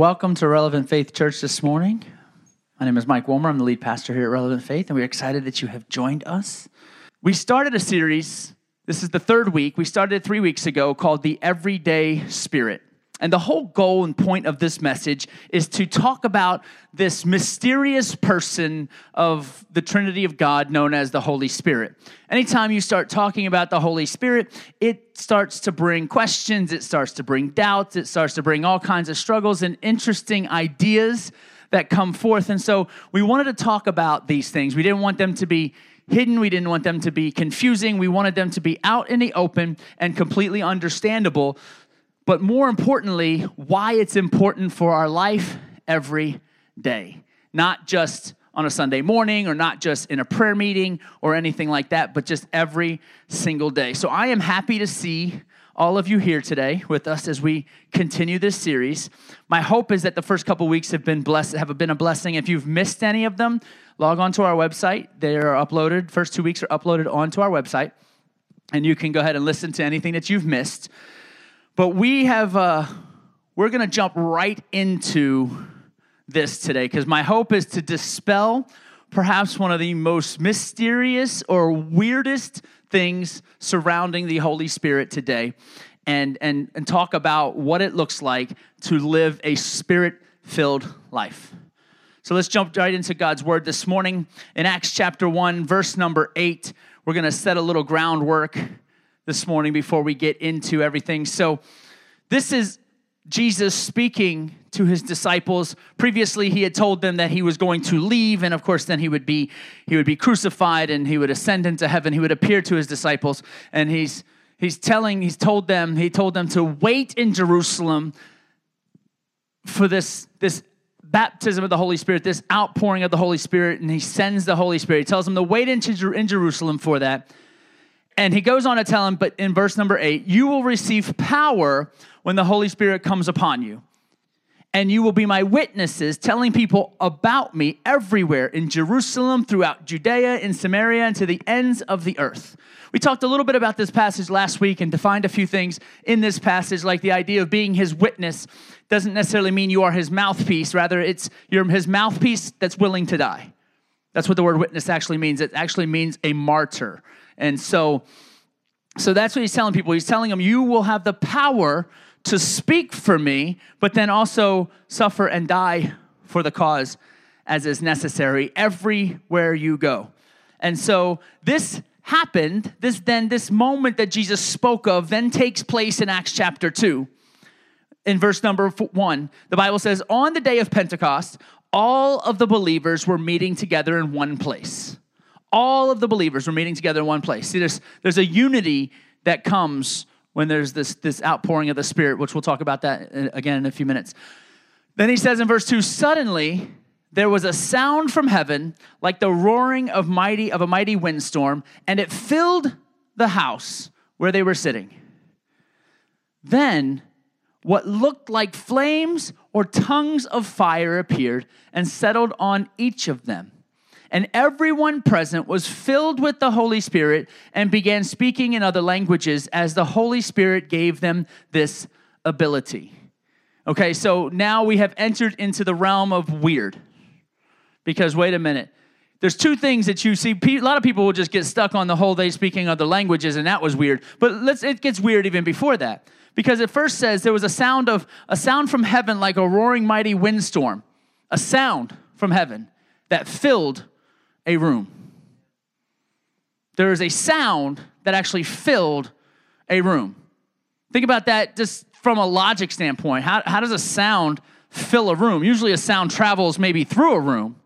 Welcome to Relevant Faith Church this morning. My name is Mike Wilmer. I'm the lead pastor here at Relevant Faith, and we're excited that you have joined us. We started a series, this is the third week. We started it three weeks ago called The Everyday Spirit. And the whole goal and point of this message is to talk about this mysterious person of the Trinity of God known as the Holy Spirit. Anytime you start talking about the Holy Spirit, it starts to bring questions, it starts to bring doubts, it starts to bring all kinds of struggles and interesting ideas that come forth. And so we wanted to talk about these things. We didn't want them to be hidden. We didn't want them to be confusing. We wanted them to be out in the open and completely understandable but more importantly, why it's important for our life every day. Not just on a Sunday morning or not just in a prayer meeting or anything like that, but just every single day. So I am happy to see all of you here today with us as we continue this series. My hope is that the first couple weeks have been blessed, have been a blessing. If you've missed any of them, log on to our website. They are uploaded. First two weeks are uploaded onto our website, and you can go ahead and listen to anything that you've missed. But we have, uh, we're going to jump right into this today because my hope is to dispel perhaps one of the most mysterious or weirdest things surrounding the Holy Spirit today and, and, and talk about what it looks like to live a spirit filled life. So let's jump right into God's word this morning. In Acts chapter 1, verse number 8, we're going to set a little groundwork this morning before we get into everything. So, this is Jesus speaking to his disciples. Previously, he had told them that he was going to leave, and of course, then he would be he would be crucified and he would ascend into heaven. He would appear to his disciples, and he's he's telling he's told them he told them to wait in Jerusalem for this this baptism of the Holy Spirit, this outpouring of the Holy Spirit, and he sends the Holy Spirit. He tells them to wait in, in Jerusalem for that. And he goes on to tell him, but in verse number eight, you will receive power when the Holy Spirit comes upon you. And you will be my witnesses, telling people about me everywhere in Jerusalem, throughout Judea, in Samaria, and to the ends of the earth. We talked a little bit about this passage last week and defined a few things in this passage, like the idea of being his witness doesn't necessarily mean you are his mouthpiece. Rather, it's you're his mouthpiece that's willing to die. That's what the word witness actually means. It actually means a martyr. And so, so that's what he's telling people. He's telling them, you will have the power to speak for me, but then also suffer and die for the cause as is necessary everywhere you go. And so this happened, this then this moment that Jesus spoke of then takes place in Acts chapter 2. In verse number 1, the Bible says, "On the day of Pentecost, all of the believers were meeting together in one place." All of the believers were meeting together in one place. See, there's, there's a unity that comes when there's this, this outpouring of the Spirit, which we'll talk about that uh, again in a few minutes. Then he says in verse 2 Suddenly there was a sound from heaven like the roaring of, mighty, of a mighty windstorm, and it filled the house where they were sitting. Then what looked like flames or tongues of fire appeared and settled on each of them and everyone present was filled with the Holy Spirit and began speaking in other languages as the Holy Spirit gave them this ability. Okay, so now we have entered into the realm of weird. Because, wait a minute, there's two things that you see. A lot of people will just get stuck on the whole day speaking other languages, and that was weird. But let's, it gets weird even before that. Because it first says there was a sound of a sound from heaven like a roaring mighty windstorm, a sound from heaven that filled a room. There is a sound that actually filled a room. Think about that just from a logic standpoint. How, how does a sound fill a room? Usually a sound travels maybe through a room,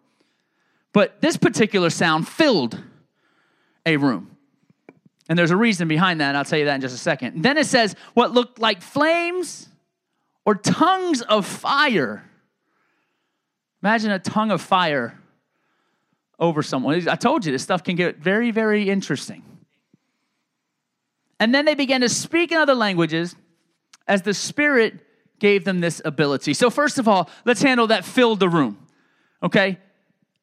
but this particular sound filled a room. And there's a reason behind that. and I'll tell you that in just a second. Then it says, what looked like flames or tongues of fire. Imagine a tongue of fire over someone. I told you this stuff can get very, very interesting. And then they began to speak in other languages as the Spirit gave them this ability. So, first of all, let's handle that filled the room. Okay?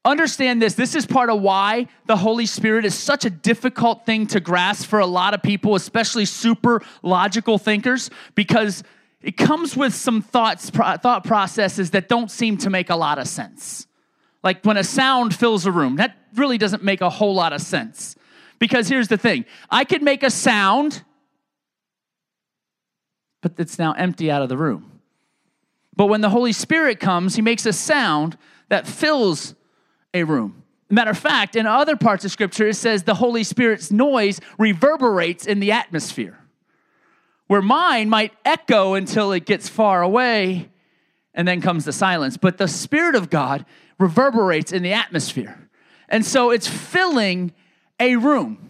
Understand this. This is part of why the Holy Spirit is such a difficult thing to grasp for a lot of people, especially super logical thinkers, because it comes with some thoughts, thought processes that don't seem to make a lot of sense. Like when a sound fills a room, that really doesn't make a whole lot of sense. Because here's the thing I could make a sound, but it's now empty out of the room. But when the Holy Spirit comes, He makes a sound that fills a room. Matter of fact, in other parts of Scripture, it says the Holy Spirit's noise reverberates in the atmosphere where mine might echo until it gets far away and then comes the silence. But the Spirit of God reverberates in the atmosphere. And so it's filling a room.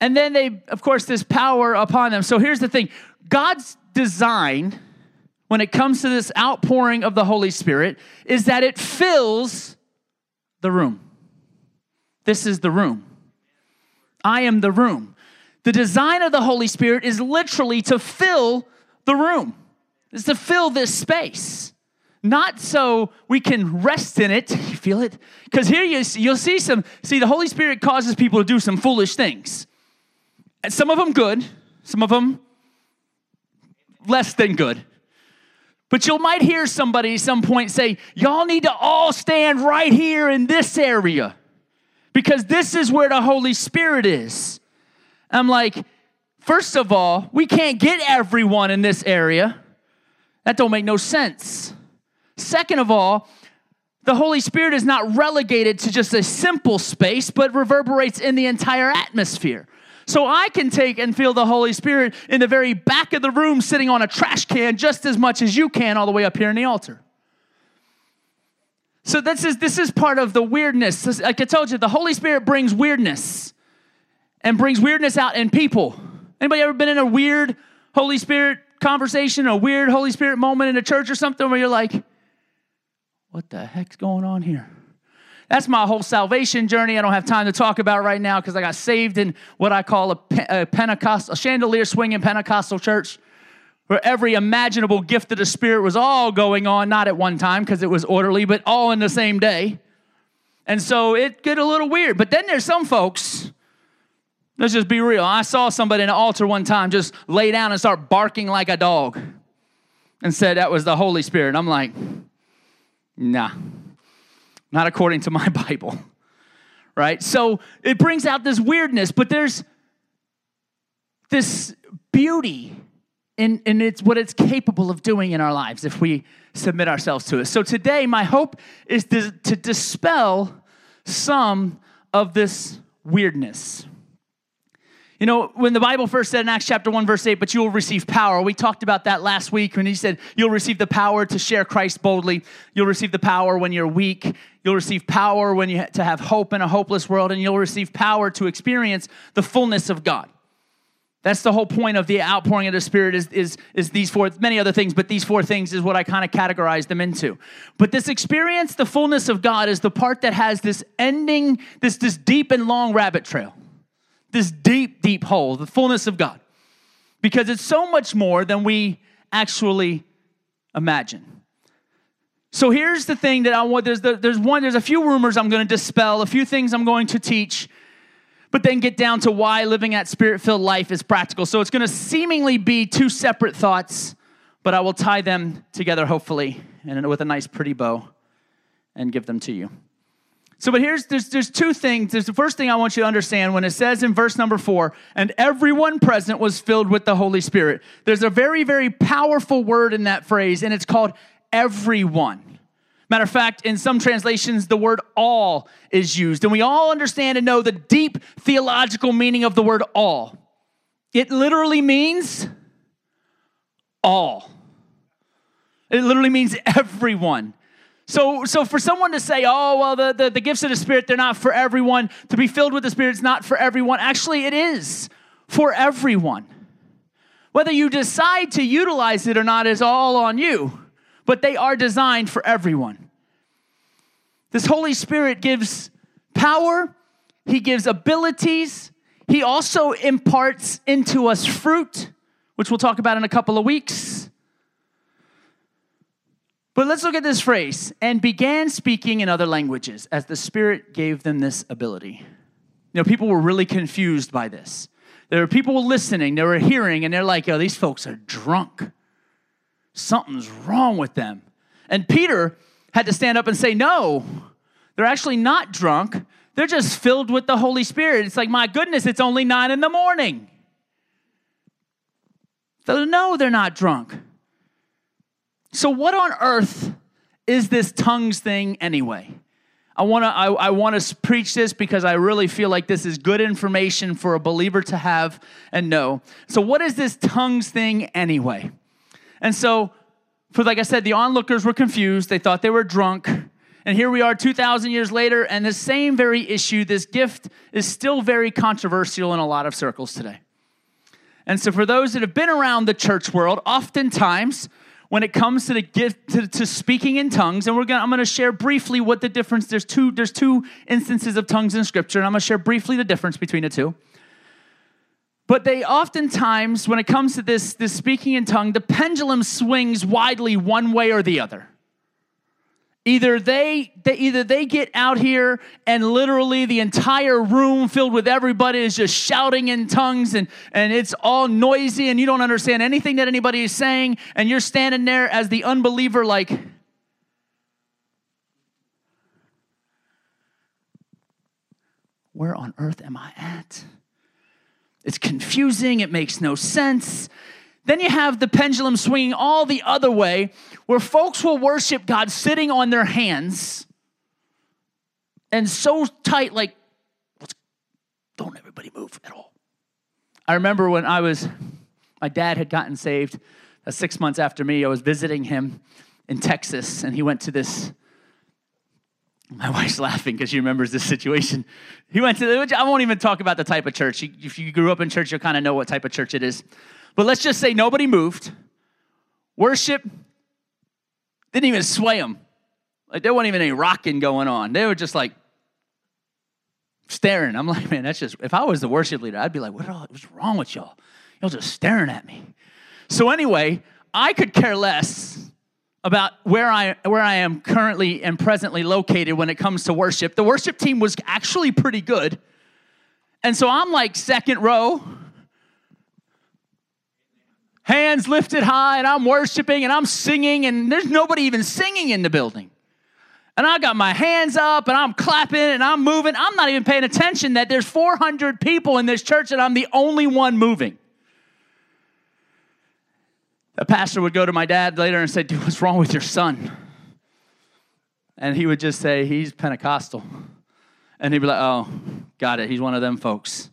And then they, of course, this power upon them. So here's the thing God's design, when it comes to this outpouring of the Holy Spirit, is that it fills the room. This is the room. I am the room. The design of the Holy Spirit is literally to fill the room, is to fill this space. Not so we can rest in it. You feel it? Because here you, you'll see some, see, the Holy Spirit causes people to do some foolish things. And some of them good, some of them less than good. But you might hear somebody at some point say, Y'all need to all stand right here in this area because this is where the Holy Spirit is. I'm like, first of all, we can't get everyone in this area. That don't make no sense. Second of all, the Holy Spirit is not relegated to just a simple space, but reverberates in the entire atmosphere. So I can take and feel the Holy Spirit in the very back of the room sitting on a trash can just as much as you can all the way up here in the altar. So this is this is part of the weirdness. Like I told you, the Holy Spirit brings weirdness and brings weirdness out in people. Anybody ever been in a weird Holy Spirit conversation, a weird Holy Spirit moment in a church or something where you're like, what the heck's going on here? That's my whole salvation journey. I don't have time to talk about right now because I got saved in what I call a, Pentecostal, a chandelier swinging Pentecostal church where every imaginable gift of the Spirit was all going on, not at one time because it was orderly, but all in the same day. And so it get a little weird. But then there's some folks Let's just be real. I saw somebody in an altar one time just lay down and start barking like a dog and said that was the Holy Spirit. I'm like, nah, not according to my Bible. Right? So it brings out this weirdness, but there's this beauty in, in it's what it's capable of doing in our lives if we submit ourselves to it. So today, my hope is to, to dispel some of this weirdness. You know, when the Bible first said in Acts chapter 1, verse 8, but you will receive power, we talked about that last week when he said, You'll receive the power to share Christ boldly. You'll receive the power when you're weak. You'll receive power when you ha- to have hope in a hopeless world, and you'll receive power to experience the fullness of God. That's the whole point of the outpouring of the Spirit is, is, is these four, many other things, but these four things is what I kind of categorize them into. But this experience, the fullness of God, is the part that has this ending, this, this deep and long rabbit trail this deep, deep hole, the fullness of God, because it's so much more than we actually imagine. So here's the thing that I want there's, the, there's one, there's a few rumors I'm going to dispel, a few things I'm going to teach, but then get down to why living that spirit filled life is practical. So it's going to seemingly be two separate thoughts, but I will tie them together, hopefully, and with a nice, pretty bow and give them to you. So, but here's there's, there's two things. There's the first thing I want you to understand when it says in verse number four, and everyone present was filled with the Holy Spirit. There's a very, very powerful word in that phrase, and it's called everyone. Matter of fact, in some translations, the word all is used. And we all understand and know the deep theological meaning of the word all. It literally means all. It literally means everyone. So, so for someone to say, oh, well, the, the, the gifts of the Spirit, they're not for everyone, to be filled with the Spirit is not for everyone. Actually, it is for everyone. Whether you decide to utilize it or not is all on you, but they are designed for everyone. This Holy Spirit gives power, He gives abilities, He also imparts into us fruit, which we'll talk about in a couple of weeks. But let's look at this phrase and began speaking in other languages as the Spirit gave them this ability. You know, people were really confused by this. There were people listening, they were hearing, and they're like, oh, these folks are drunk. something's wrong with them. And Peter had to stand up and say, No, they're actually not drunk. They're just filled with the Holy Spirit. It's like, my goodness, it's only nine in the morning. So, no, they're not drunk. So, what on earth is this tongues thing anyway? I want to I, I want to preach this because I really feel like this is good information for a believer to have and know. So what is this tongues thing anyway? And so for like I said the onlookers were confused. They thought they were drunk. And here we are 2000 years later and the same very issue this gift is still very controversial in a lot of circles today. And so for those that have been around the church world, oftentimes when it comes to the gift to, to speaking in tongues and we're gonna i'm going to share briefly what the difference there's two there's two instances of tongues in scripture and i'm going to share briefly the difference between the two. But they oftentimes when it comes to this this speaking in tongue the pendulum swings widely one way or the other Either they, they, either they get out here and literally the entire room filled with everybody is just shouting in tongues and, and it's all noisy and you don't understand anything that anybody is saying and you're standing there as the unbeliever like where on earth am I at? It's confusing, it makes no sense. Then you have the pendulum swinging all the other way, where folks will worship God sitting on their hands and so tight, like, don't everybody move at all. I remember when I was, my dad had gotten saved uh, six months after me. I was visiting him in Texas, and he went to this. My wife's laughing because she remembers this situation. He went to, I won't even talk about the type of church. If you grew up in church, you'll kind of know what type of church it is. But let's just say nobody moved. Worship didn't even sway them. Like there wasn't even any rocking going on. They were just like staring. I'm like, man, that's just, if I was the worship leader, I'd be like, what all, what's wrong with y'all? Y'all just staring at me. So anyway, I could care less about where I, where I am currently and presently located when it comes to worship. The worship team was actually pretty good. And so I'm like second row hands lifted high, and I'm worshiping and I'm singing, and there's nobody even singing in the building. And I got my hands up and I'm clapping and I'm moving. I'm not even paying attention that there's 400 people in this church and I'm the only one moving. The pastor would go to my dad later and say, Dude, what's wrong with your son? And he would just say, He's Pentecostal. And he'd be like, Oh, got it. He's one of them folks.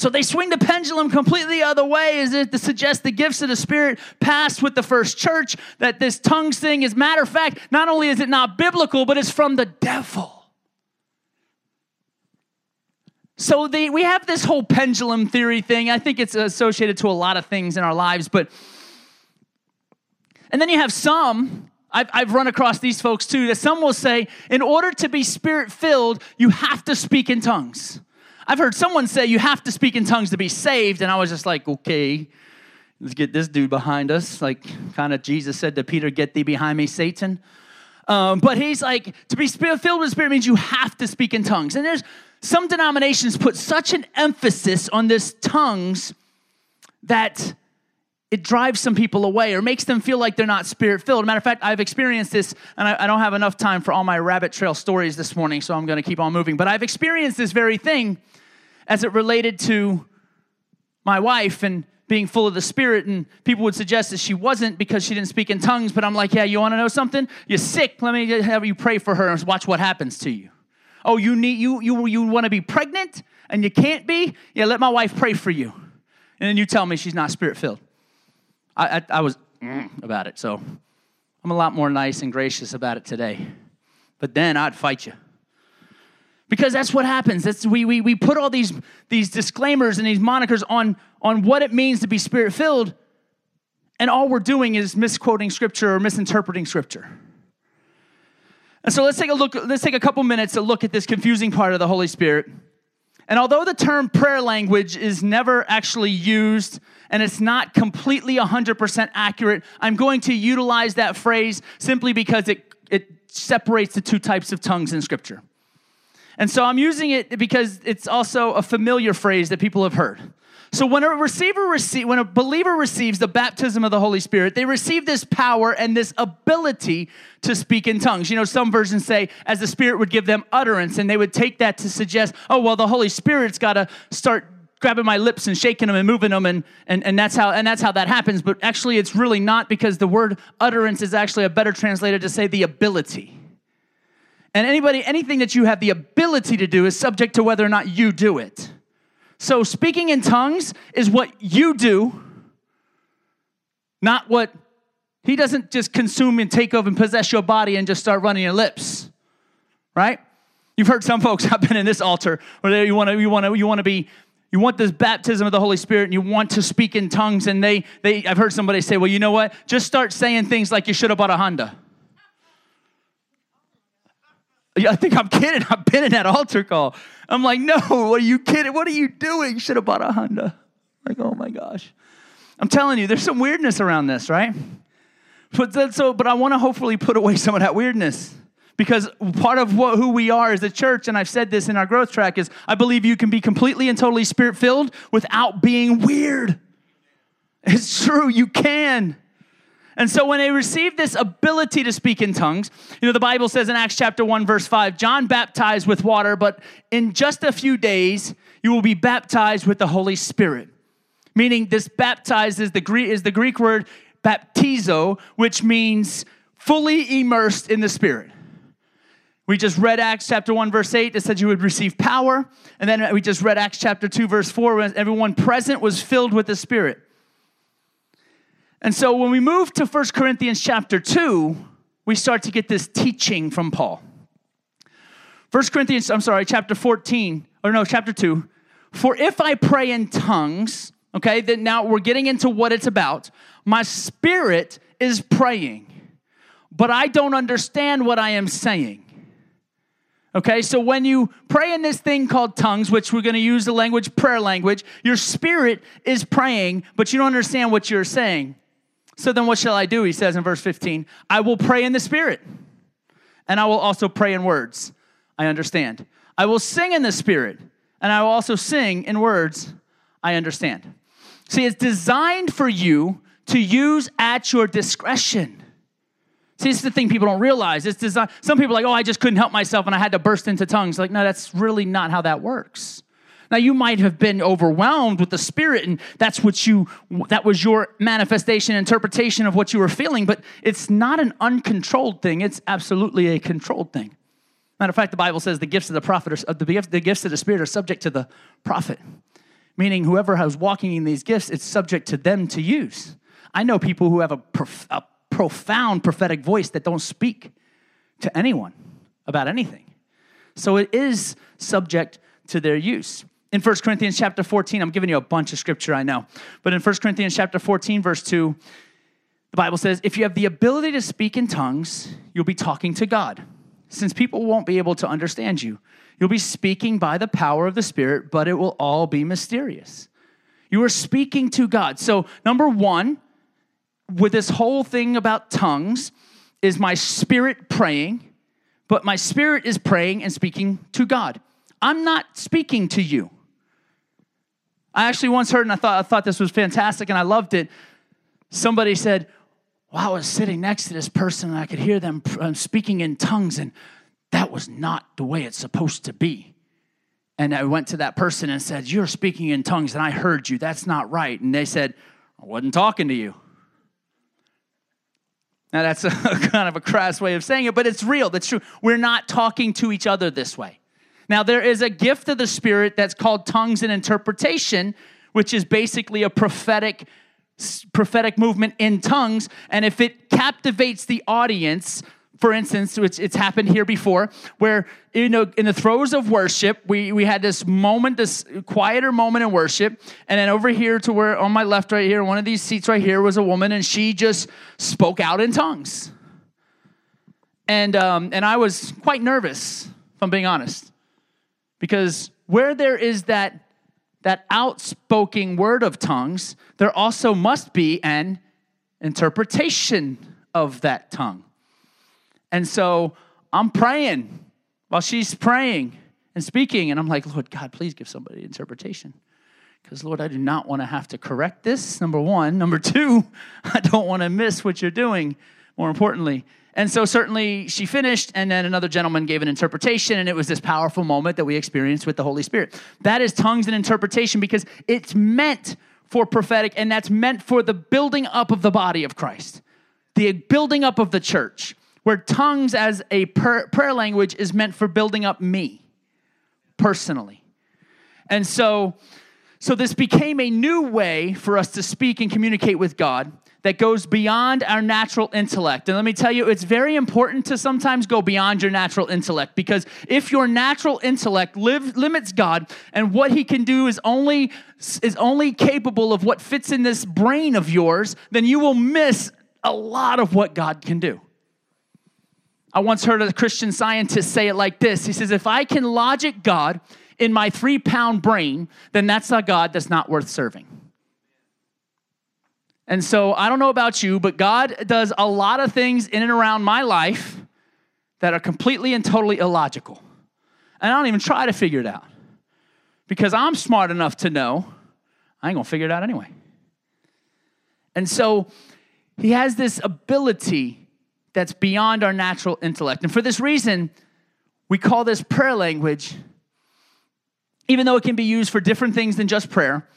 So they swing the pendulum completely the other way as if to suggest the gifts of the Spirit passed with the first church, that this tongues thing is matter of fact, not only is it not biblical, but it's from the devil. So we have this whole pendulum theory thing. I think it's associated to a lot of things in our lives, but and then you have some I've, I've, run across these folks too that some will say, in order to be spirit filled, you have to speak in tongues. I've heard someone say you have to speak in tongues to be saved, and I was just like, okay, let's get this dude behind us. Like, kind of Jesus said to Peter, Get thee behind me, Satan. Um, but he's like, to be filled with the Spirit means you have to speak in tongues. And there's some denominations put such an emphasis on this tongues that it drives some people away or makes them feel like they're not spirit filled. Matter of fact, I've experienced this, and I, I, don't have enough time for all my rabbit trail stories this morning, so I'm going to keep on moving. But I've experienced this very thing as it related to my wife and being full of the Spirit. And people would suggest that she wasn't because she didn't speak in tongues. But I'm like, yeah, you want to know something? You're sick. Let me have you pray for her and watch what happens to you. Oh, you need you you you want to be pregnant and you can't be? Yeah, let my wife pray for you. And then you tell me she's not spirit filled. I, I, I was mm, about it. So I'm a lot more nice and gracious about it today. But then I'd fight you because that's what happens. That's we, we, we put all these, these disclaimers and these monikers on, on what it means to be spirit filled and all we're doing is misquoting scripture or misinterpreting scripture. And so let's take a look let's take a couple minutes to look at this confusing part of the holy spirit. And although the term prayer language is never actually used and it's not completely 100% accurate i'm going to utilize that phrase simply because it, it separates the two types of tongues in scripture and so I'm using it because it's also a familiar phrase that people have heard. So when a receiver receive, when a believer receives the baptism of the Holy Spirit, they receive this power and this ability to speak in tongues. You know, some versions say as the Spirit would give them utterance, and they would take that to suggest, oh well, the Holy Spirit's got to start grabbing my lips and shaking them and moving them and, and, and that's how and that's how that happens but actually it's really not because the word utterance is actually a better translated to say the ability and anybody anything that you have the ability to do is subject to whether or not you do it so speaking in tongues is what you do, not what he doesn't just consume and take over and possess your body and just start running your lips. Right? You've heard some folks I've been in this altar where you want to you want to you want to be you want this baptism of the Holy Spirit and you want to speak in tongues and they they I've heard somebody say, "Well, you know what? Just start saying things like you should have bought a Honda." I think I'm kidding. I've been in that altar call. I'm like, no, what are you kidding? What are you doing? Should have bought a Honda. Like, oh my gosh. I'm telling you, there's some weirdness around this, right? But so, but I want to hopefully put away some of that weirdness. Because part of what, who we are as a church, and I've said this in our growth track, is I believe you can be completely and totally spirit filled without being weird. It's true, you can. And so when they received this ability to speak in tongues, you know, the Bible says in Acts chapter 1, verse 5, John baptized with water, but in just a few days, you will be baptized with the Holy Spirit. Meaning, this baptized is the Greek, is the Greek word baptizo, which means fully immersed in the Spirit. We just read Acts chapter 1, verse 8 that said you would receive power. And then we just read Acts chapter 2, verse 4, when everyone present was filled with the Spirit. And so when we move to 1 Corinthians chapter 2, we start to get this teaching from Paul. 1 Corinthians, I'm sorry, chapter 14, or no, chapter 2. For if I pray in tongues, okay, then now we're getting into what it's about. My spirit is praying, but I don't understand what I am saying. Okay, so when you pray in this thing called tongues, which we're going to use the language prayer language, your spirit is praying, but you don't understand what you're saying. So then what shall I do? He says in verse 15, I will pray in the Spirit, and I will also pray in words. I understand. I will sing in the Spirit, and I will also sing in words. I understand. See, it's designed for you to use at your discretion. See, it's the thing people don't realize. It's designed. Some people are like, oh, I just couldn't help myself and I had to burst into tongues. Like, no, that's really not how that works. Now you might have been overwhelmed with the spirit and that's what you that was your manifestation interpretation of what you were feeling, but it's not an uncontrolled thing. It's absolutely a controlled thing. Matter of fact, the Bible says the gifts of the prophet are, the, the gifts of the spirit are subject to the prophet. Meaning whoever has walking in these gifts, it's subject to them to use. I know people who have a, prof, a profound prophetic voice that don't speak to anyone about anything. So it is subject to their use in 1 Corinthians chapter 14, I'm giving you a bunch of scripture, I know. But in 1 Corinthians chapter 14, verse 2, the Bible says, If you have the ability to speak in tongues, you'll be talking to God, since people won't be able to understand you. You'll be speaking by the power of the Spirit, but it will all be mysterious. You are speaking to God. So, number one, with this whole thing about tongues, is my spirit praying, but my spirit is praying and speaking to God. I'm not speaking to you. I actually once heard, and I thought, I thought this was fantastic and I loved it. Somebody said, well, I was sitting next to this person and I could hear them um, speaking in tongues, and that was not the way it's supposed to be. And I went to that person and said, You're speaking in tongues, and I heard you. That's not right. And they said, I wasn't talking to you. Now, that's a, kind of a crass way of saying it, but it's real. That's true. We're not talking to each other this way. Now, there is a gift of the Spirit that's called tongues and interpretation, which is basically a prophetic prophetic movement in tongues. And if it captivates the audience for instance which it's happened here before where you know in the throes of worship we we had this moment this quieter moment in worship. And then over here to where on my left right here one of these seats right here was a woman and she just spoke out in tongues. And um, and i was quite nervous if i'm being honest because where there is that, that outspoken word of tongues, there also must be an interpretation of that tongue. And so I'm praying while she's praying and speaking, and I'm like, Lord God, please give somebody interpretation. because, Lord, I do not want to have to correct this, number one. Number two, I don't want to miss what you're doing, more importantly. And so, certainly, she finished, and then another gentleman gave an interpretation, and it was this powerful moment that we experienced with the Holy Spirit. That is tongues and interpretation because it's meant for prophetic, and that's meant for the building up of the body of Christ, the building up of the church, where tongues as a prayer language is meant for building up me personally. And so, so this became a new way for us to speak and communicate with God that goes beyond our natural intellect. And let me tell you, it's very important to sometimes go beyond your natural intellect because if your natural intellect live, limits God and what he can do is only is only capable of what fits in this brain of yours, then you will miss a lot of what God can do. I once heard a Christian scientist say it like this. He says, If I can logic God in my three pound brain, then that's a God that's not worth serving. And so I don't know about you, but God does a lot of things in and around my life that are completely and totally illogical. And I don't even try to figure it out because I'm smart enough to know I ain't gonna figure it out anyway. And so he has this ability that's beyond our natural intellect. And for this reason, we call this prayer language even though it can be used for different things than just prayer.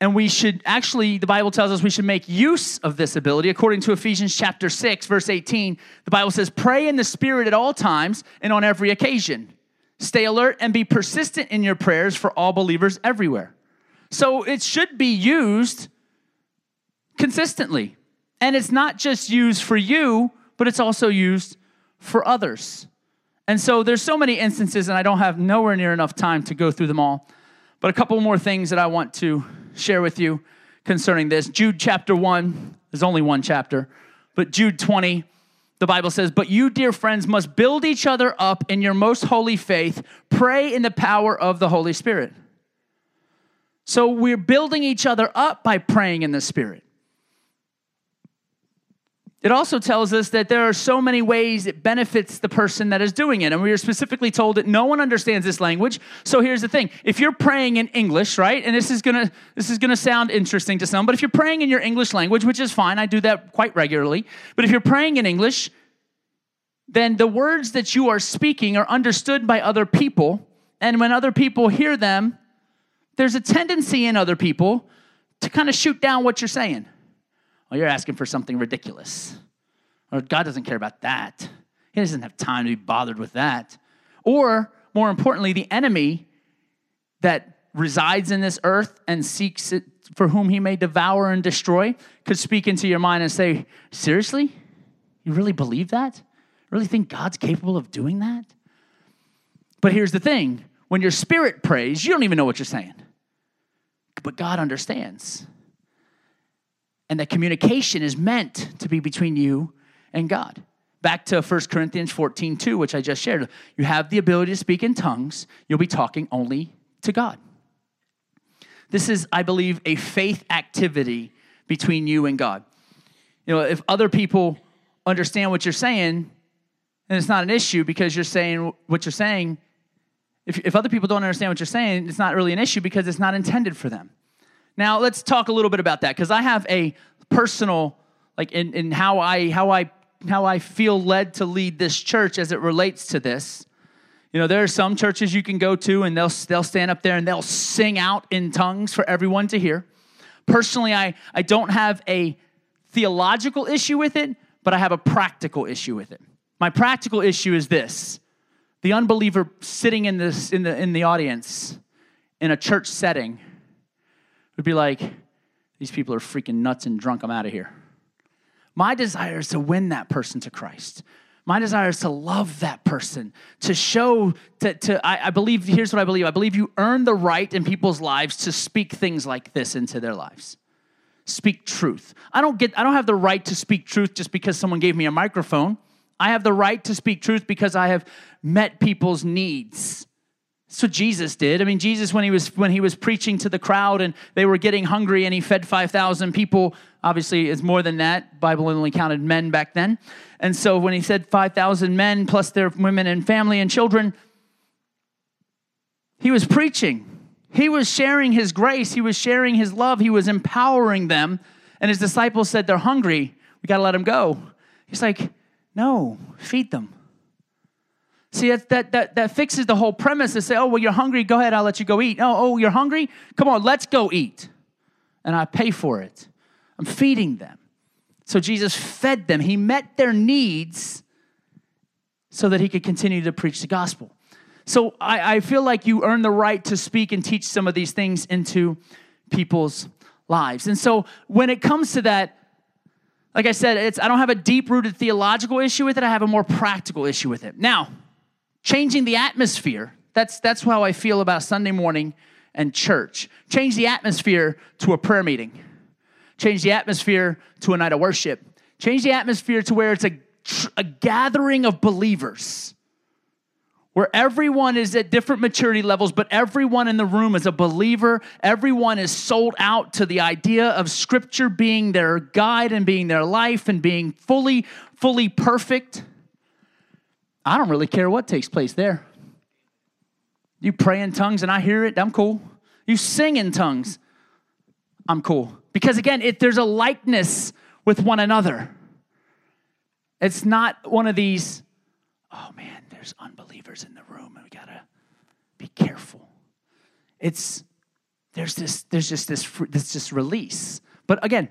And we should actually, the Bible tells us we should make use of this ability. According to Ephesians chapter 6, verse 18, the Bible says, Pray in the Spirit at all times and on every occasion. Stay alert and be persistent in your prayers for all believers everywhere. So it should be used consistently. And it's not just used for you, but it's also used for others. And so there's so many instances, and I don't have nowhere near enough time to go through them all. But a couple more things that I want to share with you concerning this. Jude chapter 1, there's only one chapter, but Jude 20, the Bible says, But you, dear friends, must build each other up in your most holy faith, pray in the power of the Holy Spirit. So we're building each other up by praying in the Spirit. It also tells us that there are so many ways it benefits the person that is doing it. And we are specifically told that no one understands this language. So here's the thing. If you're praying in English, right? And this is going to this is going to sound interesting to some, but if you're praying in your English language, which is fine, I do that quite regularly. But if you're praying in English, then the words that you are speaking are understood by other people, and when other people hear them, there's a tendency in other people to kind of shoot down what you're saying. Oh, you're asking for something ridiculous. Or God doesn't care about that. He doesn't have time to be bothered with that. Or, more importantly, the enemy that resides in this earth and seeks it for whom he may devour and destroy could speak into your mind and say, Seriously? You really believe that? Really think God's capable of doing that? But here's the thing when your spirit prays, you don't even know what you're saying. But God understands and that communication is meant to be between you and God. Back to 1 Corinthians 14, 2, which I just shared. You have the ability to speak in tongues, you'll be talking only to God. This is, I believe, a faith activity between you and God. You know, if other people understand what you're saying, then it's not an issue because you're saying what you're saying. If, if other people don't understand what you're saying, it's not really an issue because it's not intended for them. Now let's talk a little bit about that because I have a personal, like in, in how I how I how I feel led to lead this church as it relates to this. You know, there are some churches you can go to and they'll they'll stand up there and they'll sing out in tongues for everyone to hear. Personally, I, I don't have a theological issue with it, but I have a practical issue with it. My practical issue is this the unbeliever sitting in this in the in the audience in a church setting would be like, these people are freaking nuts and drunk. I'm out of here. My desire is to win that person to Christ. My desire is to love that person, to show, to, to I, I believe, here's what I believe I believe you earn the right in people's lives to speak things like this into their lives. Speak truth. I don't get, I don't have the right to speak truth just because someone gave me a microphone. I have the right to speak truth because I have met people's needs. That's what Jesus did. I mean, Jesus, when he was when he was preaching to the crowd and they were getting hungry and he fed 5,000 people, obviously it's more than that. Bible only counted men back then. And so when he said 5,000 men plus their women and family and children, he was preaching. He was sharing his grace, he was sharing his love, he was empowering them. And his disciples said, They're hungry. We got to let them go. He's like, No, feed them. See, that, that, that, that fixes the whole premise to say, Oh, well, you're hungry. Go ahead, I'll let you go eat. Oh, oh, you're hungry? Come on, let's go eat. And I pay for it. I'm feeding them. So Jesus fed them, he met their needs so that he could continue to preach the gospel. So I, I feel like you earn the right to speak and teach some of these things into people's lives. And so when it comes to that, like I said, it's, I don't have a deep rooted theological issue with it. I have a more practical issue with it. Now, changing the atmosphere, that's, that's how I feel about Sunday morning and church. Change the atmosphere to a prayer meeting. Change the atmosphere to a night of worship. Change the atmosphere to where it's a, a gathering of believers where everyone is at different maturity levels, but everyone in the room is a believer. Everyone is sold out to the idea of Scripture being their guide and being their life and being fully, fully perfect. I don't really care what takes place there. You pray in tongues and I hear it, I'm cool. You sing in tongues, I'm cool. Because again, it, there's a likeness with one another. It's not one of these, oh man, there's unbelievers in the room and we gotta be careful. It's there's this there's just this this just release. But again,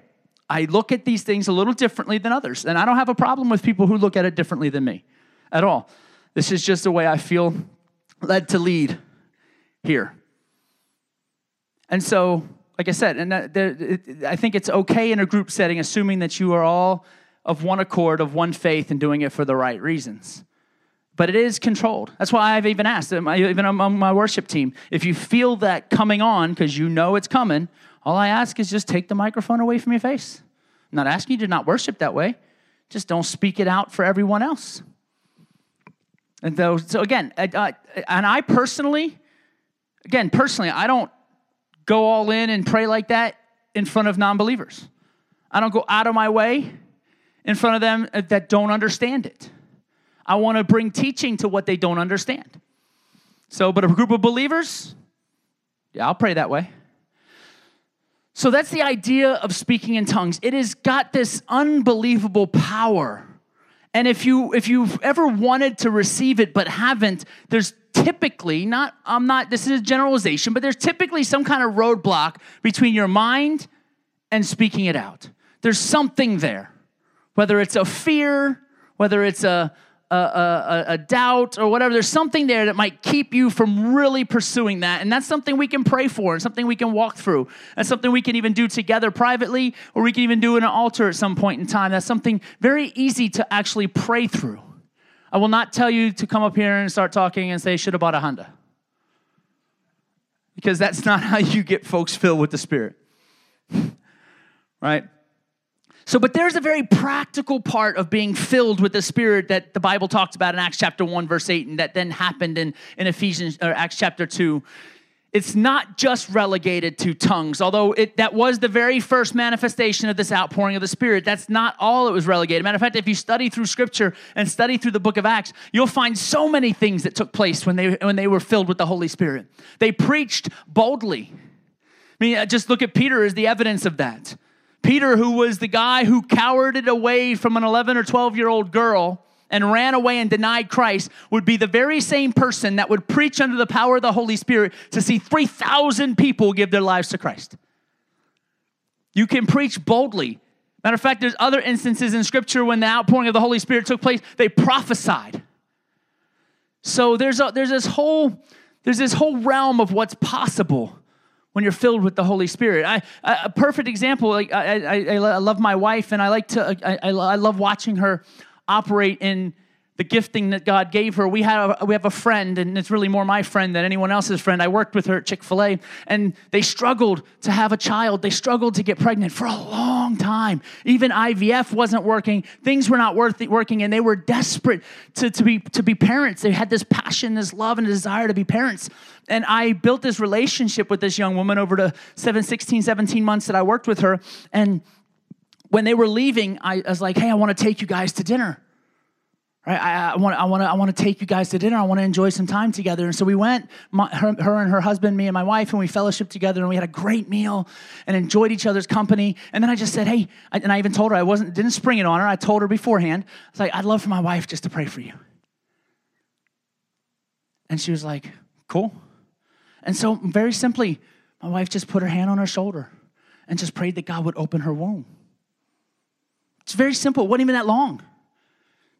I look at these things a little differently than others, and I don't have a problem with people who look at it differently than me at all. This is just the way I feel led to lead here. And so, like I said, and that I think it's okay in a group setting, assuming that you are all of one accord, of one faith, and doing it for the right reasons but it is controlled. That's why I've even asked, uh, even among my worship team, if you feel that coming on because you know it's coming, all I ask is just take the microphone away from your face. I'm not asking you to not worship that way, just don't speak it out for everyone else. And though, so again, I, and I personally, again, personally, I don't go all in and pray like that in front of non believers. I don't go out of my way in front of them that don't understand it. I want to bring teaching to what they don't understand. So, but a group of believers, yeah, I'll pray that way. So that's the idea of speaking in tongues. It has got this unbelievable power. And if you if you've ever wanted to receive it but haven't, there's typically not I'm not this is a generalization, but there's typically some kind of roadblock between your mind and speaking it out. There's something there. Whether it's a fear, whether it's a a, a, a, doubt or whatever. There's something there that might keep you from really pursuing that. And that's something we can pray for and something we can walk through. That's something we can even do together privately or we can even do in an altar at some point in time. That's something very easy to actually pray through. I will not tell you to come up here and start talking and say, should have bought a Honda. Because that's not how you get folks filled with the Spirit. right? So, but there's a very practical part of being filled with the Spirit that the Bible talks about in Acts chapter 1, verse 8, and that then happened in, in Ephesians or Acts chapter 2. It's not just relegated to tongues, although it, that was the very first manifestation of this outpouring of the Spirit. That's not all it was relegated. Matter of fact, if you study through Scripture and study through the book of Acts, you'll find so many things that took place when they, when they were filled with the Holy Spirit. They preached boldly. I mean, uh, just look at Peter as the evidence of that. Peter, who was the guy who cowered away from an 11 or 12 year old girl and ran away and denied Christ, would be the very same person that would preach under the power of the Holy Spirit to see 3,000 people give their lives to Christ. You can preach boldly. Matter of fact, there's other instances in Scripture when the outpouring of the Holy Spirit took place, they prophesied. So there's, a, there's, this, whole, there's this whole realm of what's possible when you're filled with the Holy Spirit. I, a perfect example, like I, I, I, love my wife and I like to, I, I love watching her operate in the gifting that God gave her. We have, a, we have a friend, and it's really more my friend than anyone else's friend. I worked with her at Chick fil A, and they struggled to have a child. They struggled to get pregnant for a long time. Even IVF wasn't working, things were not worth working, and they were desperate to, to, be, to be parents. They had this passion, this love, and desire to be parents. And I built this relationship with this young woman over the seven, 16, 17 months that I worked with her. And when they were leaving, I was like, hey, I want to take you guys to dinner Right? I, I want, I, want to, I want to take you guys to dinner. I want to enjoy some time together. And so we went, my, her, her and her husband, me and my wife, and we fellowshiped together and we had a great meal and enjoyed each other's company. And then I just said, hey, I, and I even told her, I wasn't, didn't spring it on her. I told her beforehand, I was like, I'd love for my wife just to pray for you. And she was like, cool. And so, very simply, my wife just put her hand on her shoulder and just prayed that God would open her womb. It's very simple. It wasn't even that long.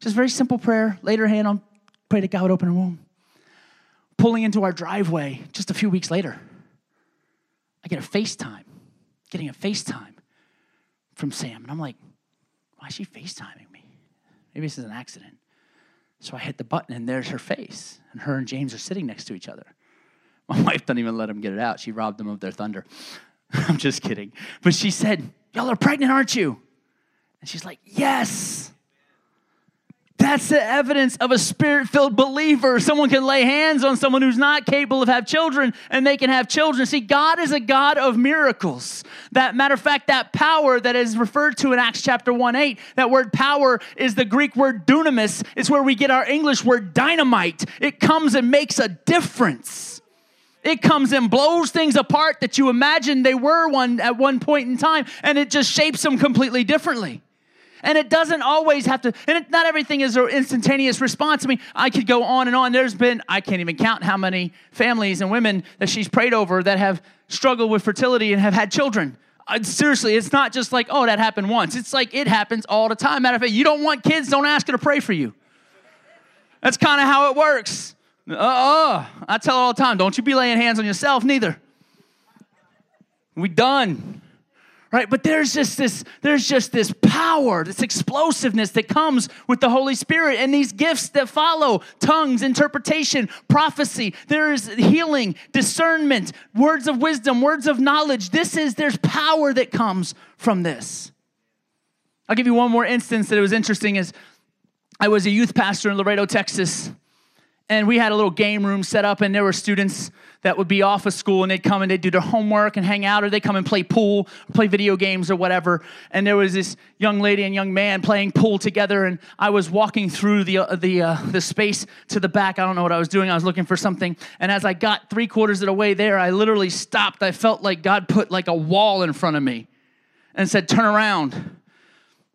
Just very simple prayer. Laid her hand on, prayed that God would open her womb. Pulling into our driveway just a few weeks later, I get a FaceTime, getting a FaceTime from Sam. And I'm like, why is she FaceTiming me? Maybe this is an accident. So I hit the button and there's her face. And her and James are sitting next to each other. My wife doesn't even let him get it out. She robbed them of their thunder. I'm just kidding. But she said, Y'all are pregnant, aren't you? And she's like, Yes. That's the evidence of a spirit filled believer. Someone can lay hands on someone who's not capable of have children and they can have children. See, God is a God of miracles. That matter of fact, that power that is referred to in Acts chapter 1 8, that word power is the Greek word dunamis. It's where we get our English word dynamite. It comes and makes a difference. It comes and blows things apart that you imagine they were one at one point in time, and it just shapes them completely differently. And it doesn't always have to, and it, not everything is an instantaneous response. I mean, I could go on and on. There's been, I can't even count how many families and women that she's prayed over that have struggled with fertility and have had children. Uh, seriously, it's not just like, oh, that happened once. It's like it happens all the time. Matter of fact, you don't want kids, don't ask her to pray for you. That's kind of how it works. Uh uh I tell her all the time, don't you be laying hands on yourself, neither. We done right? But there's just this there's just this power this explosiveness that comes with the holy spirit and these gifts that follow tongues interpretation prophecy. There is healing discernment words of wisdom words of knowledge. This is there's power that comes from this. I'll give you one more instance that it was interesting is i was a youth pastor in laredo texas and we had a little game room set up and there were students that would be off of school and they'd come and they'd do their homework and hang out or they'd come and play pool play video games or whatever. And there was this young lady and young man playing pool together and i was walking through the, uh, the, uh, the space to the back. I don't know what i was doing. I was looking for something. And as i got three quarters of the way there i literally stopped. I felt like god put like a wall in front of me and said turn around.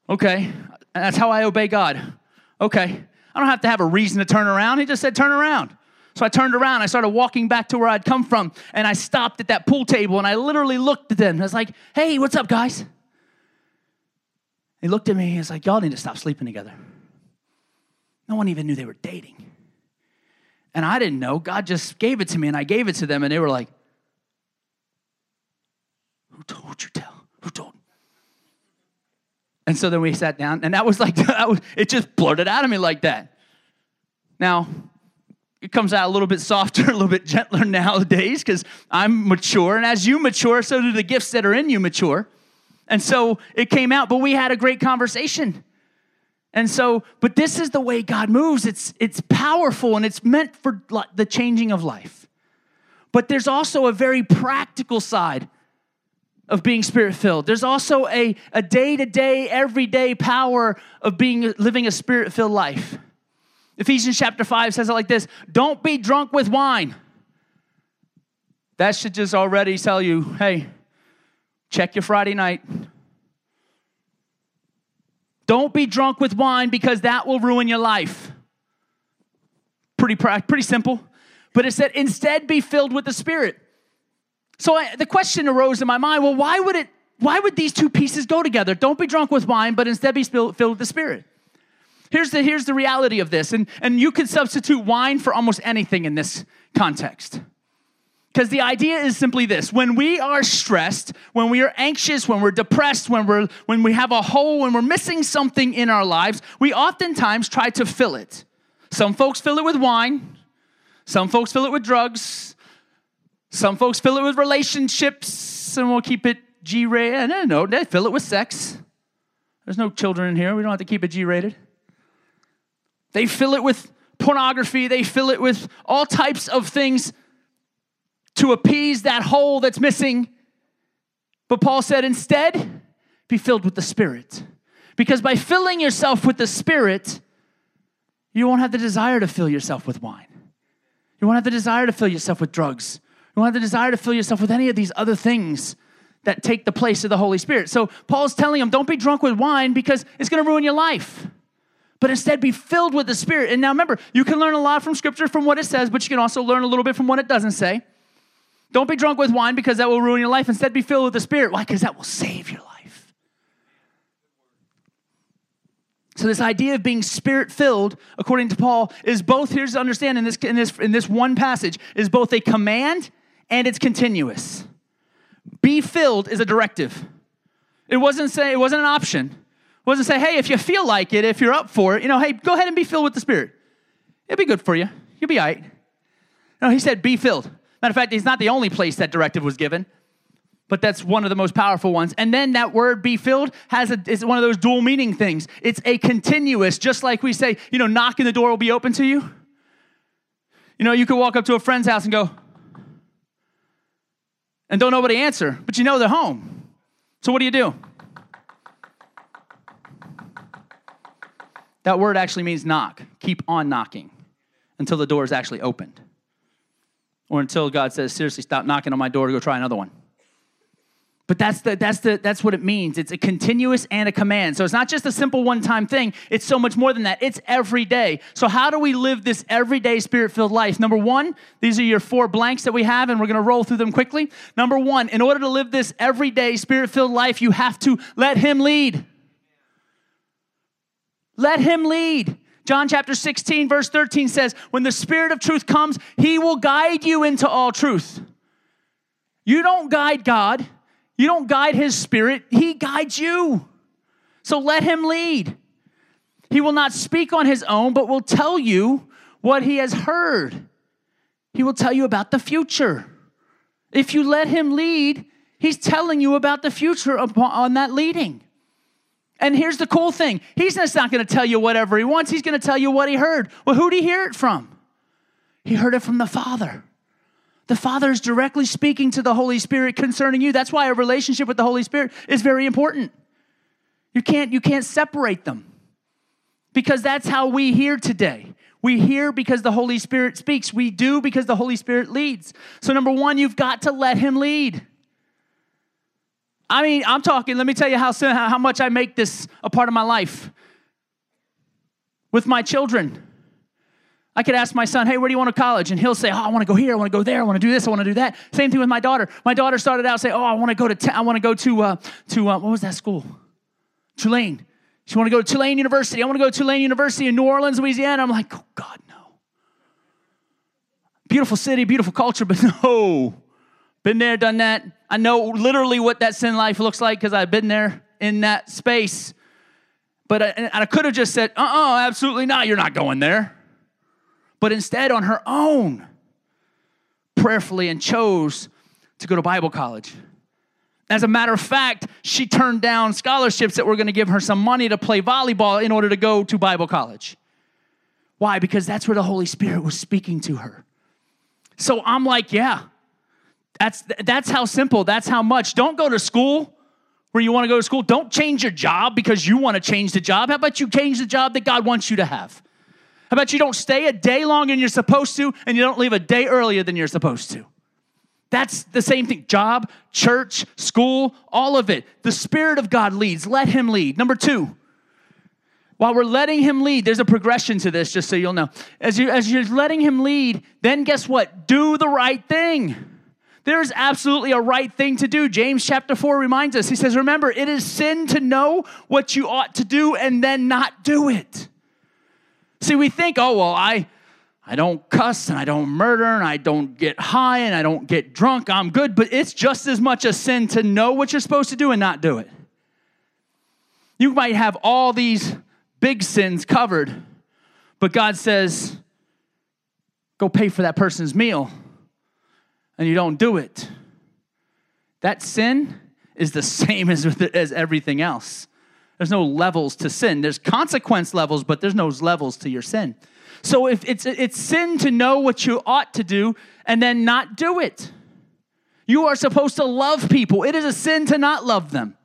Okay. And that's how i obey god. Okay I don't have to have a reason to turn around. He just said, turn around. So I turned around, I started walking back to where I'd come from, and I stopped at that pool table and I literally looked at them. I was like, hey, what's up, guys? He looked at me, he was like, y'all need to stop sleeping together. No one even knew they were dating. And I didn't know. God just gave it to me, and I gave it to them, and they were like, Who told you tell? Who told? And so then we sat down, and that was like, that was, it just blurted out of me like that. Now, it comes out a little bit softer, a little bit gentler nowadays because I'm mature. And as you mature, so do the gifts that are in you mature. And so it came out, but we had a great conversation. And so, but this is the way God moves. It's, it's powerful and it's meant for the changing of life. But there's also a very practical side of being spirit filled. There's also a, a day-to-day, everyday power of being living a spirit-filled life. Ephesians chapter 5 says it like this Don't be drunk with wine. That should just already tell you, hey, check your Friday night. Don't be drunk with wine because that will ruin your life. Pretty, pretty simple. But it said, instead be filled with the Spirit. So I, the question arose in my mind well, why would, it, why would these two pieces go together? Don't be drunk with wine, but instead be filled with the Spirit. Here's the, here's the reality of this, and, and you can substitute wine for almost anything in this context. Because the idea is simply this when we are stressed, when we are anxious, when we're depressed, when, we're, when we have a hole, when we're missing something in our lives, we oftentimes try to fill it. Some folks fill it with wine, some folks fill it with drugs, some folks fill it with relationships, and we'll keep it G rated. No, no, they fill it with sex. There's no children in here. We don't have to keep it G rated. They fill it with pornography, they fill it with all types of things to appease that hole that's missing. But Paul said, instead, be filled with the Spirit. Because by filling yourself with the Spirit, You won't have the desire to fill yourself with wine. You won't have the desire to fill yourself with drugs. You won't have the desire to fill yourself with any of these other things that take the place of the Holy Spirit. So Paul's telling them, don't be drunk with wine because it's going to ruin your life. But instead, be filled with the Spirit. And now remember, you can learn a lot from Scripture from what it says, but you can also learn a little bit from what it doesn't say. Don't be drunk with wine because that will ruin your life. Instead, be filled with the Spirit. Why? Because that will save your life. So, this idea of being spirit filled, according to Paul, is both, here's to understand in this, in, this, in this one passage, is both a command and it's continuous. Be filled is a directive. It wasn't say it wasn't an option. It wasn't say, hey, if you feel like it, if you're up for it, you know, hey, go ahead and be filled with the Spirit. It'll be good for you. You'll be all right. No, he said, be filled. Matter of fact, he's not the only place that directive was given, but that's one of the most powerful ones. And then that word be filled has a, is one of those dual meaning things. It's a continuous, just like we say, you know, knocking the door will be open to you. You know, you could walk up to a friend's house and go, and don't nobody answer, but you know they're home. So what do you do? That word actually means knock. Keep on knocking until the door is actually opened. Or until God says, seriously, stop knocking on my door to go try another one. But that's the that's the that's what it means. It's a continuous and a command. So it's not just a simple one-time thing. It's so much more than that. It's every day. So how do we live this everyday spirit-filled life? Number 1, these are your four blanks that we have and we're going to roll through them quickly. Number 1, in order to live this everyday spirit-filled life, you have to let him lead. Let him lead. John chapter 16 verse 13 says, "When the spirit of truth comes, he will guide you into all truth." You don't guide God. You don't guide his spirit, he guides you. So let him lead. He will not speak on his own, but will tell you what he has heard. He will tell you about the future. If you let him lead, he's telling you about the future on that leading. And here's the cool thing He's just not going to tell you whatever he wants, he's going to tell you what he heard. Well, who did he hear it from? He heard it from the Father. The Father is directly speaking to the Holy Spirit concerning you. That's why a relationship with the Holy Spirit is very important. You can't, you can't separate them because that's how we hear today. We hear because the Holy Spirit speaks. We do because the Holy Spirit leads. So, number one, you've got to let Him lead. I mean, I'm talking, let me tell you how, how much I make this a part of my life. With my children, I could ask my son, hey, where do you want to college? And he'll say, oh, I want to go here, I want to go there, I want to do this, I want to do that. Same thing with my daughter. My daughter started out saying, oh, I want to go to, t- I want to go to, uh, to uh, what was that school? Tulane. She want to go to Tulane University. I want to go to Tulane University in New Orleans, Louisiana. I'm like, oh, God, no. Beautiful city, beautiful culture, but no. Been there, done that. I know literally what that sin life looks like because I've been there in that space. But I, I could have just said, uh uh-uh, uh, absolutely not. You're not going there but instead on her own, prayerfully, and chose to go to Bible college. As a matter of fact, she turned down scholarships that were going to give her some money to play volleyball in order to go to Bible college. Why? Because that's where the Holy Spirit was speaking to her. So I'm like, yeah, that's, that's how simple, that's how much. Don't go to school where you want to go to school. Don't change your job because you want to change the job. How about you change the job that God wants you to have? How about you don't stay a day longer than you're supposed to, and you don't leave a day earlier than you're supposed to? That's the same thing. Job, church, school, all of it. The Spirit of God leads. Let Him lead. Number two, while we're letting Him lead, there's a progression to this, just so you'll know. As, you, as you're letting Him lead, then guess what? Do the right thing. There's absolutely a right thing to do. James chapter 4 reminds us. He says, Remember, it is sin to know what you ought to do and then not do it. See, we think, oh, well, I, I don't cuss and I don't murder and I don't get high and I don't get drunk. I'm good. But it's just as much a sin to know what you're supposed to do and not do it. You might have all these big sins covered, but God says, go pay for that person's meal, and you don't do it. That sin is the same as, as everything else. There's no levels to sin. There's consequence levels, but there's no levels to your sin. So if it's it's sin to know what you ought to do and then not do it. You are supposed to love people. It is a sin to not love them.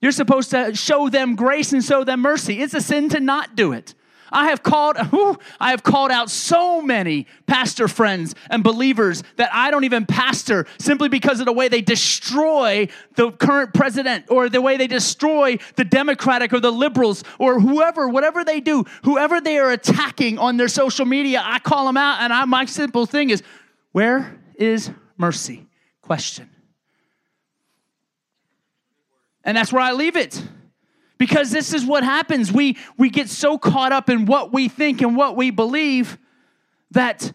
You're supposed to show them grace and show them mercy. It's a sin to not do it. I have called, whew, I have called out so many pastor friends and believers that I don't even pastor simply because of the way they destroy the current president or the way they destroy the Democratic or the liberals or whoever, whatever they do, whoever they are attacking on their social media, I call them out. And I, my simple thing is, where is mercy? Question. And that's where I leave it. Because this is what happens. We, we get so caught up in what we think and what we believe that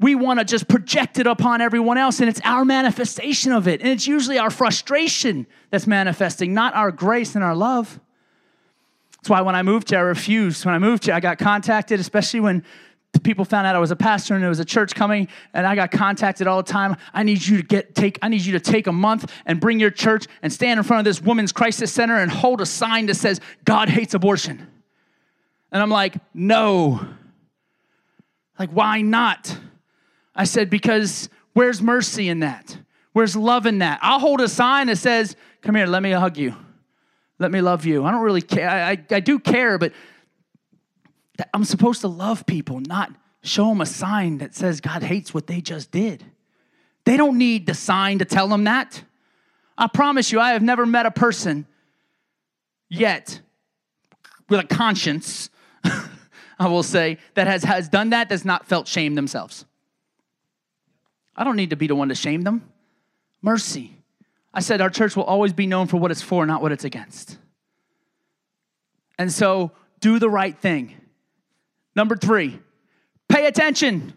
we want to just project it upon everyone else, and it's our manifestation of it. And it's usually our frustration that's manifesting, not our grace and our love. That's why when I moved here, I refused. When I moved here, I got contacted, especially when people found out I was a pastor and there was a church coming, and I got contacted all the time. I need you to get take. I need you to take a month and bring your church and stand in front of this women's crisis center and hold a sign that says God hates abortion. And I'm like, no. Like, why not? I said, because where's mercy in that? Where's love in that? I'll hold a sign that says, come here, let me hug you. Let me love you. I don't really care. I, I, I do care, but I'm supposed to love people, not show them a sign that says God hates what they just did. They don't need the sign to tell them that. I promise you, I have never met a person yet with a conscience, I will say, that has, has done that, that's not felt shame themselves. I don't need to be the one to shame them. Mercy. I said our church will always be known for what it's for, not what it's against. And so do the right thing. Number three, pay attention.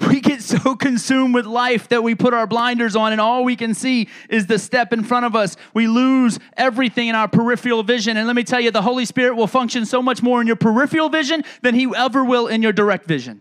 We get so consumed with life that we put our blinders on, and all we can see is the step in front of us. We lose everything in our peripheral vision. And let me tell you, the Holy Spirit will function so much more in your peripheral vision than He ever will in your direct vision.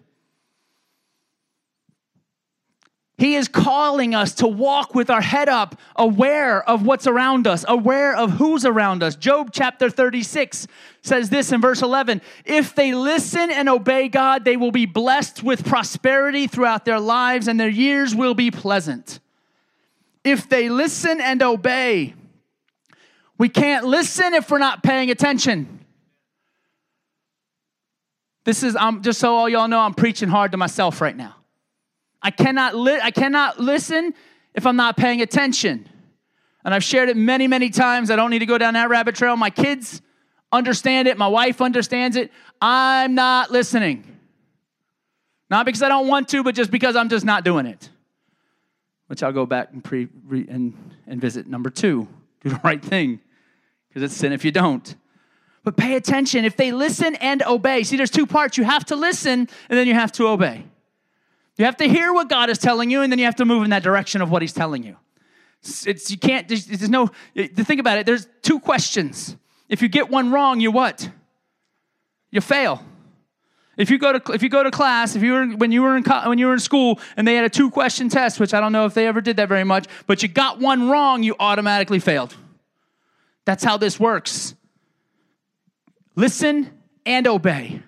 He is calling us to walk with our head up, aware of what's around us, aware of who's around us. Job chapter 36 says this in verse 11 If they listen and obey God, they will be blessed with prosperity throughout their lives, and their years will be pleasant. If they listen and obey, we can't listen if we're not paying attention. This is, I'm just so all y'all know, I'm preaching hard to myself right now. I cannot, li- I cannot listen if I'm not paying attention. And I've shared it many, many times. I don't need to go down that rabbit trail. My kids understand it, my wife understands it. I'm not listening. Not because I don't want to, but just because I'm just not doing it. Which I'll go back and, pre, re, and, and visit. Number two, do the right thing, because it's sin if you don't. But pay attention. If they listen and obey, see, there's two parts. You have to listen, and then you have to obey. You have to hear what God is telling you, and then you have to move in that direction of what He's telling you. It's, you can't. There's, there's no. To think about it, there's two questions. If you get one wrong, you what? You fail. If you go to if you go to class, if you were when you were in when you were in school and they had a two question test, which I don't know if they ever did that very much, but you got one wrong, you automatically failed. That's how this works. Listen and obey.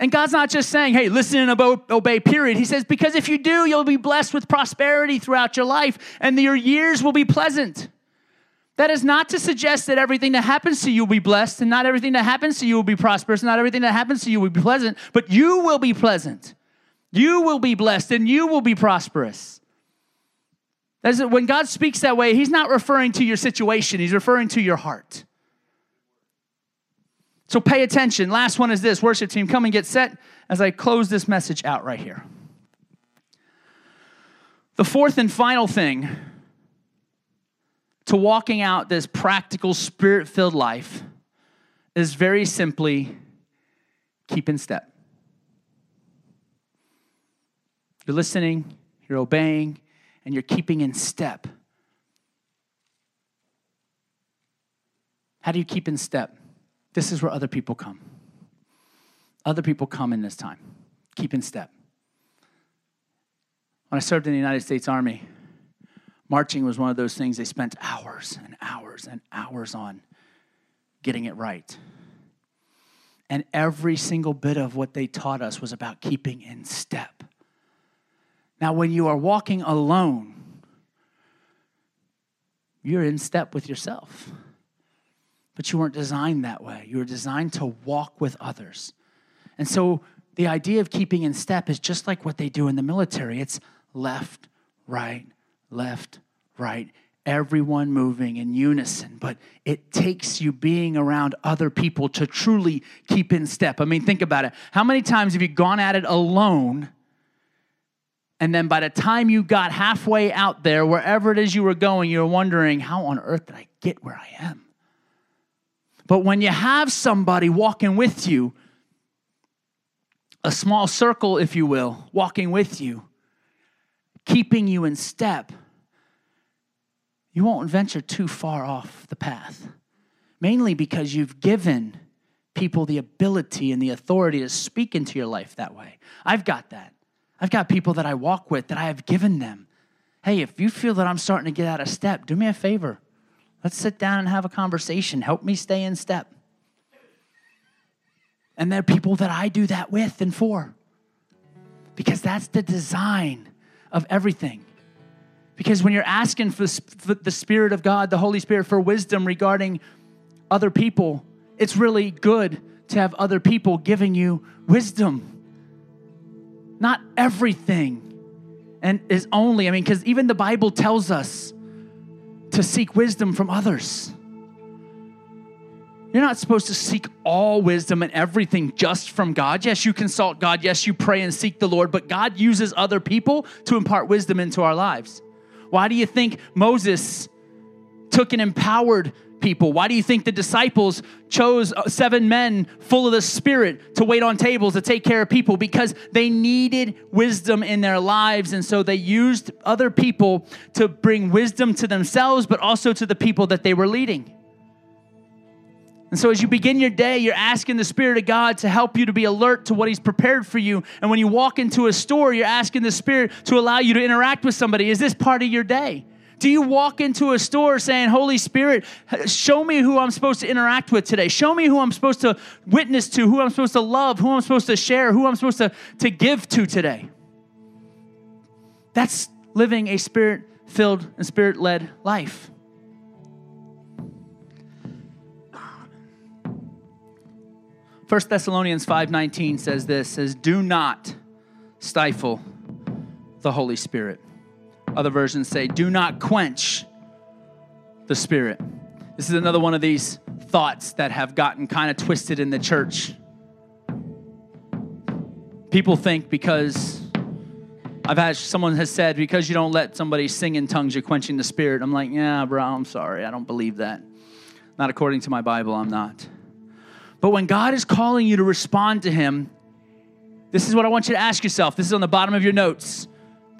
And God's not just saying, hey, listen and obey, period. He says, because if you do, you'll be blessed with prosperity throughout your life and your years will be pleasant. That is not to suggest that everything that happens to you will be blessed and not everything that happens to you will be prosperous, and not everything that happens to you will be pleasant, but you will be pleasant. You will be blessed and you will be prosperous. That's when God speaks that way, He's not referring to your situation, He's referring to your heart. So pay attention. Last one is this worship team, come and get set as I close this message out right here. The fourth and final thing to walking out this practical, spirit filled life is very simply keep in step. You're listening, you're obeying, and you're keeping in step. How do you keep in step? This is where other people come. Other people come in this time. Keep in step. When I served in the United States Army, marching was one of those things they spent hours and hours and hours on getting it right. And every single bit of what they taught us was about keeping in step. Now, when you are walking alone, you're in step with yourself. But you weren't designed that way. You were designed to walk with others. And so the idea of keeping in step is just like what they do in the military it's left, right, left, right, everyone moving in unison. But it takes you being around other people to truly keep in step. I mean, think about it. How many times have you gone at it alone? And then by the time you got halfway out there, wherever it is you were going, you were wondering, how on earth did I get where I am? But when you have somebody walking with you, a small circle, if you will, walking with you, keeping you in step, you won't venture too far off the path. Mainly because you've given people the ability and the authority to speak into your life that way. I've got that. I've got people that I walk with that I have given them. Hey, if you feel that I'm starting to get out of step, do me a favor. Let's sit down and have a conversation. Help me stay in step. And there are people that I do that with and for. Because that's the design of everything. Because when you're asking for the Spirit of God, the Holy Spirit, for wisdom regarding other people, it's really good to have other people giving you wisdom not everything and is only, I mean, because even the Bible tells us to seek wisdom from others. You're not supposed to seek all wisdom and everything just from God. Yes, you consult God. Yes, you pray and seek the Lord, but God uses other people to impart wisdom into our lives. Why do you think Moses took an empowered people? Why do you think the disciples chose uh, seven men full of the Spirit to wait on tables to take care of people? Because they needed wisdom in their lives. And so they used other people to bring wisdom to themselves, but also to the people that they were leading. And so, as you begin your day, you're asking the Spirit of God to help you to be alert to what He's prepared for you. And when you walk into a store, you're asking the Spirit to allow you to interact with somebody. Is this part of your day? Do you walk into a store saying, Holy Spirit, show me who I'm supposed to interact with today? Show me who I'm supposed to witness to, who I'm supposed to love, who I'm supposed to share, who I'm supposed to, to give to today? That's living a spirit filled and spirit led life. First Thessalonians 5:19 says this says do not stifle the Holy Spirit. Other versions say, do not quench the Spirit. This is another one of these thoughts that have gotten kind of twisted in the church. People think because I've had someone has said, because you don't let somebody sing in tongues, you're quenching the Spirit. I'm like, yeah, bro, I'm sorry. I don't believe that. Not according to my Bible, I'm not. But when God is calling you to respond to Him, this is what I want you to ask yourself. This is on the bottom of your notes.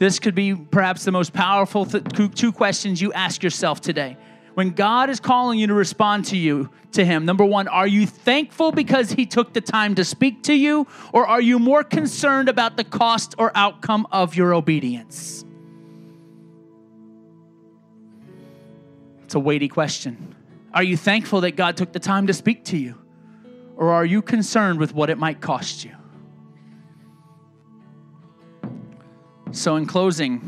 This could be perhaps the most powerful th- two questions you ask yourself today. When God is calling you to respond to you to him, number 1, are you thankful because he took the time to speak to you or are you more concerned about the cost or outcome of your obedience? It's a weighty question. Are you thankful that God took the time to speak to you? Or are you concerned with what it might cost you? So, in closing,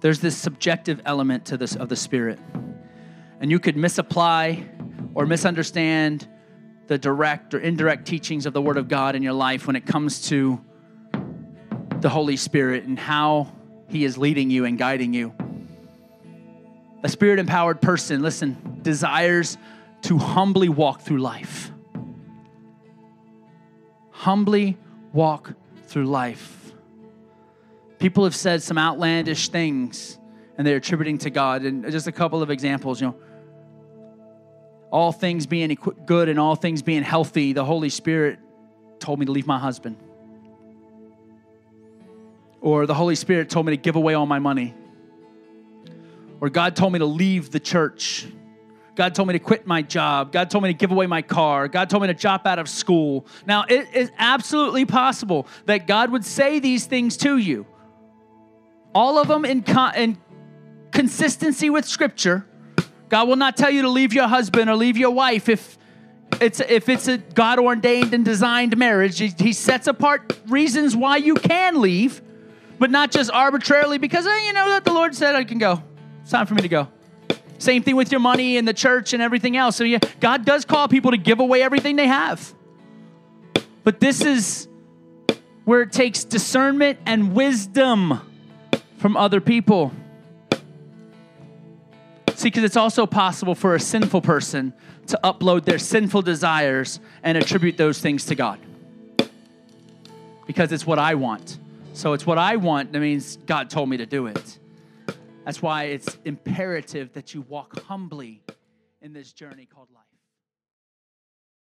there's this subjective element to this of the Spirit. And you could misapply or misunderstand the direct or indirect teachings of the Word of God in your life when it comes to the Holy Spirit and how He is leading you and guiding you. A spirit empowered person, listen, desires to humbly walk through life. Humbly walk through life. People have said some outlandish things and they're attributing to God. And just a couple of examples, you know, all things being good and all things being healthy, the Holy Spirit told me to leave my husband. Or the Holy Spirit told me to give away all my money. Or God told me to leave the church. God told me to quit my job. God told me to give away my car. God told me to drop out of school. Now, it is absolutely possible that God would say these things to you. All of them in, con- in consistency with Scripture. God will not tell you to leave your husband or leave your wife if it's if it's a God ordained and designed marriage. He, he sets apart reasons why you can leave, but not just arbitrarily because you know that the Lord said I can go. It's time for me to go. Same thing with your money and the church and everything else. So, yeah, God does call people to give away everything they have. But this is where it takes discernment and wisdom from other people. See, because it's also possible for a sinful person to upload their sinful desires and attribute those things to God. Because it's what I want. So it's what I want, that means God told me to do it. That's why it's imperative that you walk humbly in this journey called life.